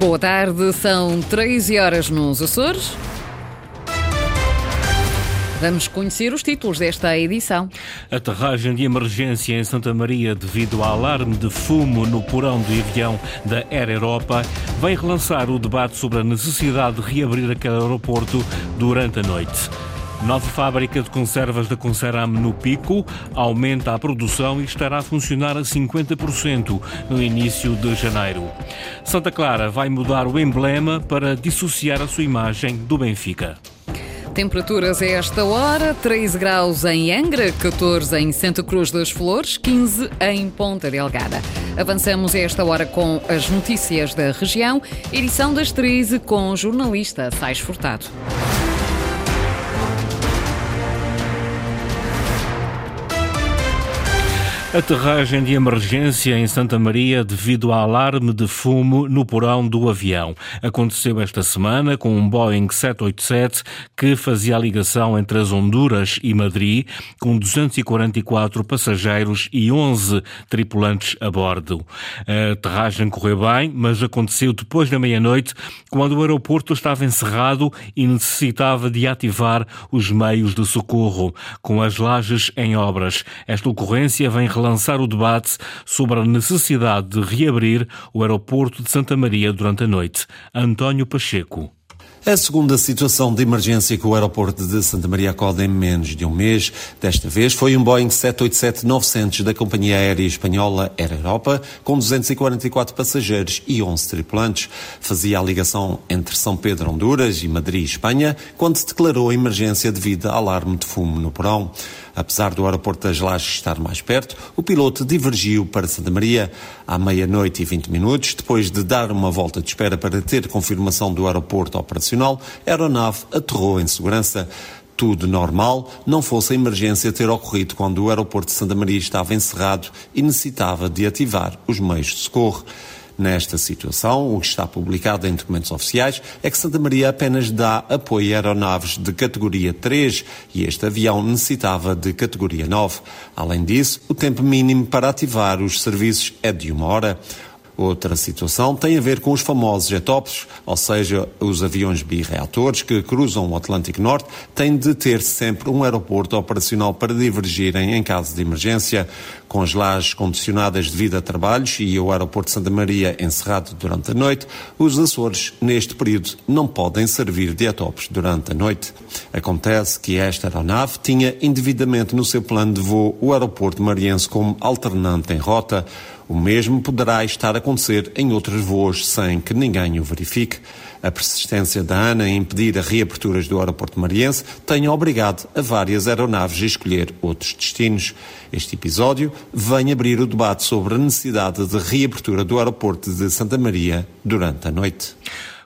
Boa tarde, são 13 horas nos Açores. Vamos conhecer os títulos desta edição. Aterragem de emergência em Santa Maria devido ao alarme de fumo no porão do avião da Air Europa vem relançar o debate sobre a necessidade de reabrir aquele aeroporto durante a noite. Nova fábrica de conservas da Conceram no Pico aumenta a produção e estará a funcionar a 50% no início de janeiro. Santa Clara vai mudar o emblema para dissociar a sua imagem do Benfica. Temperaturas a esta hora: 13 graus em Angra, 14 em Santa Cruz das Flores, 15 em Ponta Delgada. Avançamos a esta hora com as notícias da região, edição das 13 com o jornalista Sais Furtado. Aterragem de emergência em Santa Maria devido ao alarme de fumo no porão do avião. Aconteceu esta semana com um Boeing 787 que fazia a ligação entre as Honduras e Madrid, com 244 passageiros e 11 tripulantes a bordo. A aterragem correu bem, mas aconteceu depois da meia-noite, quando o aeroporto estava encerrado e necessitava de ativar os meios de socorro, com as lajes em obras. Esta ocorrência vem relançar o debate sobre a necessidade de reabrir o aeroporto de Santa Maria durante a noite. António Pacheco. A segunda situação de emergência que o aeroporto de Santa Maria acode em menos de um mês, desta vez foi um Boeing 787-900 da companhia aérea espanhola Air Europa, com 244 passageiros e 11 tripulantes. Fazia a ligação entre São Pedro, Honduras e Madrid, Espanha, quando se declarou a emergência devido a alarme de fumo no porão. Apesar do aeroporto das Lajes estar mais perto, o piloto divergiu para Santa Maria à meia-noite e 20 minutos, depois de dar uma volta de espera para ter confirmação do aeroporto operacional, a aeronave aterrou em segurança tudo normal, não fosse a emergência ter ocorrido quando o aeroporto de Santa Maria estava encerrado e necessitava de ativar os meios de socorro. Nesta situação, o que está publicado em documentos oficiais é que Santa Maria apenas dá apoio a aeronaves de categoria 3 e este avião necessitava de categoria 9. Além disso, o tempo mínimo para ativar os serviços é de uma hora. Outra situação tem a ver com os famosos jetópicos, ou seja, os aviões birreatores que cruzam o Atlântico Norte, têm de ter sempre um aeroporto operacional para divergirem em caso de emergência. Com as lajes condicionadas devido a trabalhos e o aeroporto de Santa Maria encerrado durante a noite, os Açores, neste período, não podem servir de jetópicos durante a noite. Acontece que esta aeronave tinha indevidamente no seu plano de voo o aeroporto mariense como alternante em rota. O mesmo poderá estar a acontecer em outros voos sem que ninguém o verifique. A persistência da ANA em impedir a reaberturas do aeroporto mariense tem obrigado a várias aeronaves a escolher outros destinos. Este episódio vem abrir o debate sobre a necessidade de reabertura do aeroporto de Santa Maria durante a noite.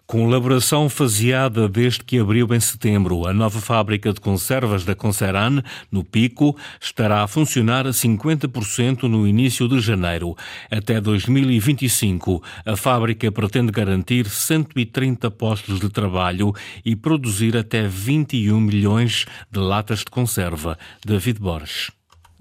Com elaboração faseada desde que abriu em setembro, a nova fábrica de conservas da Conceran, no Pico, estará a funcionar a 50% no início de janeiro. Até 2025, a fábrica pretende garantir 130 postos de trabalho e produzir até 21 milhões de latas de conserva. David Borges.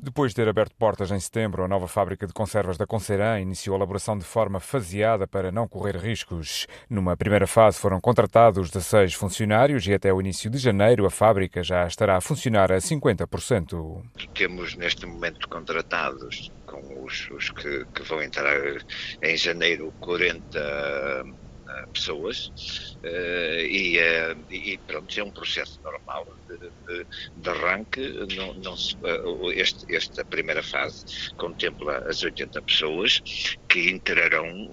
Depois de ter aberto portas em setembro, a nova fábrica de conservas da Concerã iniciou a elaboração de forma faseada para não correr riscos. Numa primeira fase foram contratados 16 funcionários e até o início de janeiro a fábrica já estará a funcionar a 50%. Temos neste momento contratados com os, os que, que, vão entrar em janeiro 40 pessoas uh, e, uh, e, pronto, é um processo normal de, de, de arranque. Não, não se, este, esta primeira fase contempla as 80 pessoas que entrarão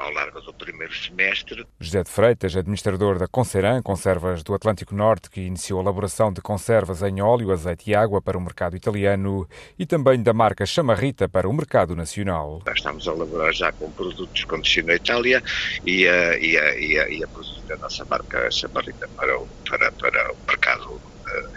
ao largo do primeiro semestre. José de Freitas, administrador da Conceran, Conservas do Atlântico Norte, que iniciou a elaboração de conservas em óleo, azeite e água para o mercado italiano e também da marca Chamarrita para o mercado nacional. Estamos a elaborar já com produtos com destino à Itália e a, e a, e a, e a produzir a nossa marca Chamarrita para o, para, para o mercado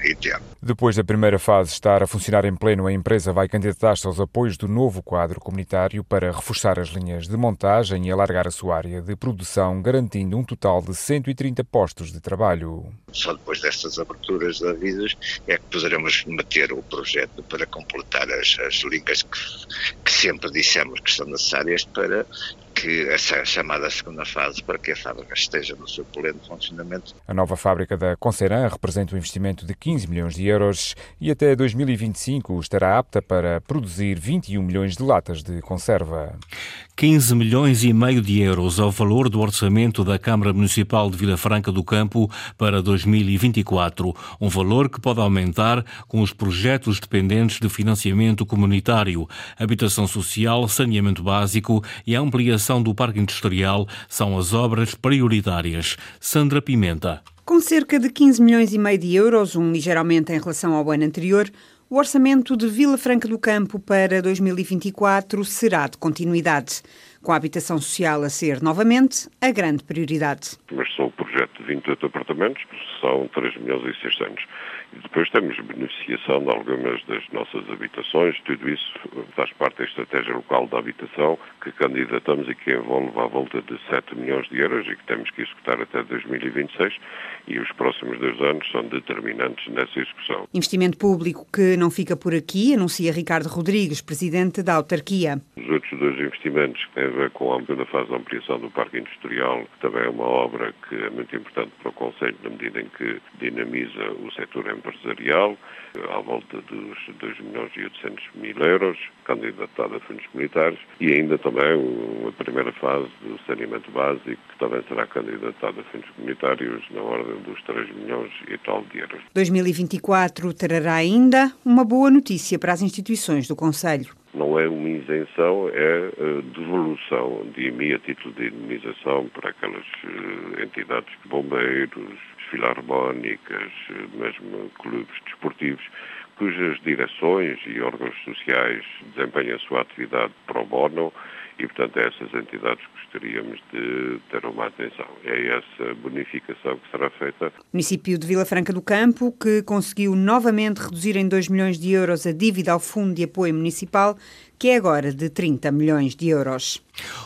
interno. Depois da primeira fase estar a funcionar em pleno, a empresa vai candidatar-se aos apoios do novo quadro comunitário para reforçar as linhas de montagem e alargar a sua área de produção, garantindo um total de 130 postos de trabalho. Só depois destas aberturas da Vidas é que poderemos meter o projeto para completar as, as linhas que, que sempre dissemos que são necessárias para que essa chamada segunda fase para que a fábrica esteja no seu pleno funcionamento. A nova fábrica da Conceran representa um investimento de 15 milhões de euros e até 2025 estará apta para produzir 21 milhões de latas de conserva. 15 milhões e meio de euros ao valor do orçamento da Câmara Municipal de Vila Franca do Campo para 2024, um valor que pode aumentar com os projetos dependentes de financiamento comunitário, habitação social, saneamento básico e a ampliação do parque industrial são as obras prioritárias. Sandra Pimenta. Com cerca de 15 milhões e meio de euros, um ligeiro aumento em relação ao ano anterior, o orçamento de Vila Franca do Campo para 2024 será de continuidade, com a habitação social a ser novamente a grande prioridade. Mas são o projeto 28 apartamentos, são 3 milhões e 600. E depois temos beneficiação de algumas das nossas habitações, tudo isso faz parte da estratégia local da habitação que candidatamos e que envolve à volta de 7 milhões de euros e que temos que executar até 2026 e os próximos dois anos são determinantes nessa execução. Investimento público que não fica por aqui, anuncia Ricardo Rodrigues, presidente da autarquia. Os outros dois investimentos que têm a ver com a fase de ampliação do parque industrial, também é uma obra que é muito importante para o Conselho na medida em que dinamiza o setor empresarial, à volta dos 2 milhões e 800 mil euros, candidatado a fundos militares, e ainda também uma primeira fase do saneamento básico, que também será candidatado a fundos comunitários na ordem dos 3 milhões e tal de euros. 2024 trará ainda uma boa notícia para as instituições do Conselho não é uma isenção, é devolução de IMI a título de indemnização para aquelas eh, entidades, bombeiros, filarmónicas, mesmo clubes desportivos, cujas direções e órgãos sociais desempenham a sua atividade pro bono e, portanto, é essas entidades gostaríamos de ter uma atenção. É essa bonificação que será feita. O município de Vila Franca do Campo, que conseguiu novamente reduzir em 2 milhões de euros a dívida ao Fundo de Apoio Municipal, que é agora de 30 milhões de euros.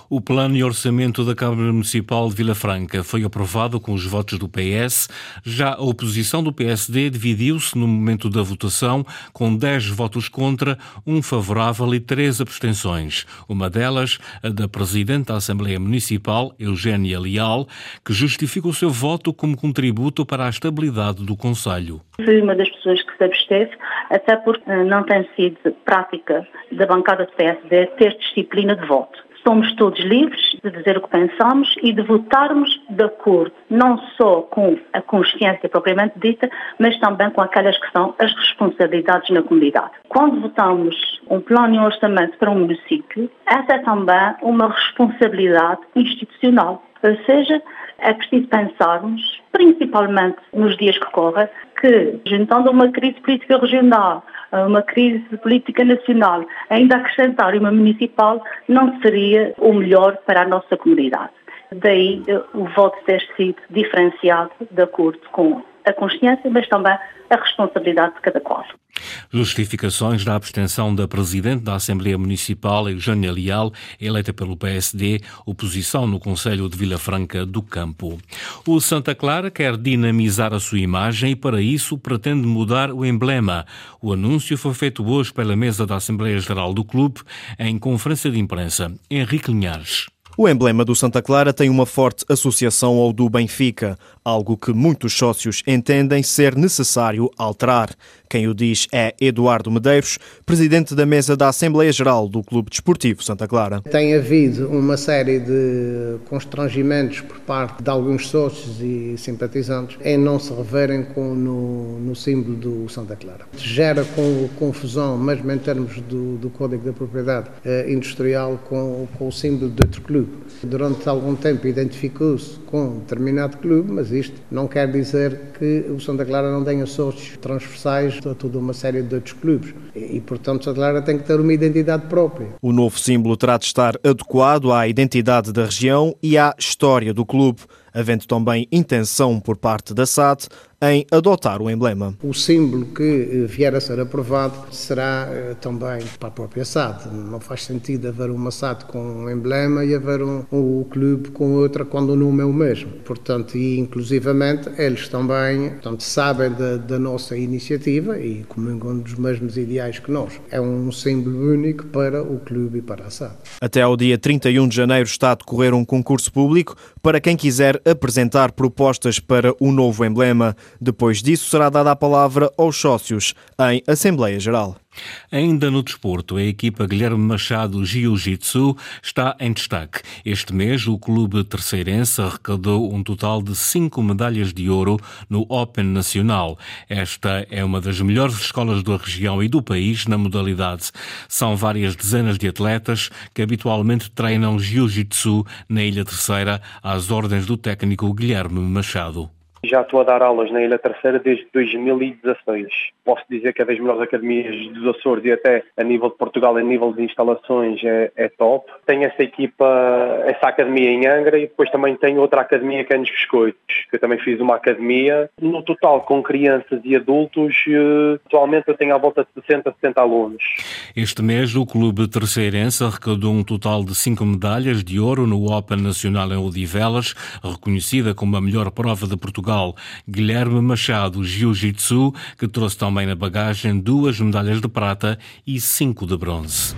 O plano e orçamento da Câmara Municipal de Vila Franca foi aprovado com os votos do PS. Já a oposição do PSD dividiu-se no momento da votação, com 10 votos contra, um favorável e três abstenções. Uma delas, a da Presidente da Assembleia Municipal, Eugénia Leal, que justifica o seu voto como contributo para a estabilidade do Conselho. Fui uma das pessoas que se absteve, até porque não tem sido prática da bancada do PSD ter disciplina de voto. Somos todos livres de dizer o que pensamos e de votarmos de acordo, não só com a consciência propriamente dita, mas também com aquelas que são as responsabilidades na comunidade. Quando votamos um plano e um orçamento para um município, essa é também uma responsabilidade institucional. Ou seja, é preciso pensarmos, principalmente nos dias que correm, que, juntando uma crise política regional, uma crise política nacional, ainda acrescentar uma municipal, não seria o melhor para a nossa comunidade. Daí eh, o voto ter sido diferenciado de acordo com a consciência, mas também a responsabilidade de cada qual. Justificações da abstenção da Presidente da Assembleia Municipal, Eugênia Leal, eleita pelo PSD, oposição no Conselho de Vila Franca do Campo. O Santa Clara quer dinamizar a sua imagem e, para isso, pretende mudar o emblema. O anúncio foi feito hoje pela mesa da Assembleia Geral do Clube, em conferência de imprensa. Henrique Linhares. O emblema do Santa Clara tem uma forte associação ao do Benfica, algo que muitos sócios entendem ser necessário alterar. Quem o diz é Eduardo Medeiros, presidente da mesa da Assembleia Geral do Clube Desportivo Santa Clara. Tem havido uma série de constrangimentos por parte de alguns sócios e simpatizantes em não se reverem com, no, no símbolo do Santa Clara. Gera com, confusão, mesmo em termos do, do Código da Propriedade eh, Industrial, com, com o símbolo de outro clube. Durante algum tempo identificou-se com determinado clube, mas isto não quer dizer que o Santa Clara não tenha sócios transversais a toda uma série de outros clubes. E, portanto, Santa Clara tem que ter uma identidade própria. O novo símbolo terá de estar adequado à identidade da região e à história do clube, havendo também intenção por parte da SAD em adotar o emblema. O símbolo que eh, vier a ser aprovado será eh, também para a própria SAD. Não faz sentido haver uma SAD com um emblema e haver um, um clube com outra quando o nome é o mesmo. Portanto, e inclusivamente eles também portanto, sabem da, da nossa iniciativa e comungam dos mesmos ideais que nós. É um símbolo único para o clube e para a SAD. Até ao dia 31 de janeiro está a decorrer um concurso público para quem quiser apresentar propostas para o novo emblema. Depois disso, será dada a palavra aos sócios em Assembleia Geral. Ainda no desporto, a equipa Guilherme Machado Jiu-Jitsu está em destaque. Este mês, o clube terceirense arrecadou um total de cinco medalhas de ouro no Open Nacional. Esta é uma das melhores escolas da região e do país na modalidade. São várias dezenas de atletas que habitualmente treinam Jiu-Jitsu na Ilha Terceira às ordens do técnico Guilherme Machado. Já estou a dar aulas na Ilha Terceira desde 2016. Posso dizer que é das melhores academias dos Açores e até a nível de Portugal, a nível de instalações, é, é top. Tenho essa equipa, essa academia em Angra e depois também tenho outra academia que é nos Biscoitos, que eu também fiz uma academia. No total, com crianças e adultos, eh, atualmente eu tenho à volta de 60, 70 alunos. Este mês, o clube terceirense arrecadou um total de cinco medalhas de ouro no Open Nacional em Odivelas, reconhecida como a melhor prova de Portugal Guilherme Machado Jiu-Jitsu, que trouxe também na bagagem duas medalhas de prata e cinco de bronze.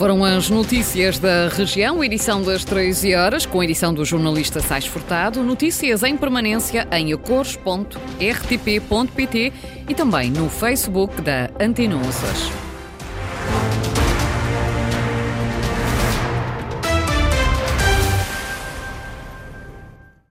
Foram as notícias da região, edição das 13 horas, com edição do jornalista Sais Furtado. Notícias em permanência em acores.rtp.pt e também no Facebook da Açores.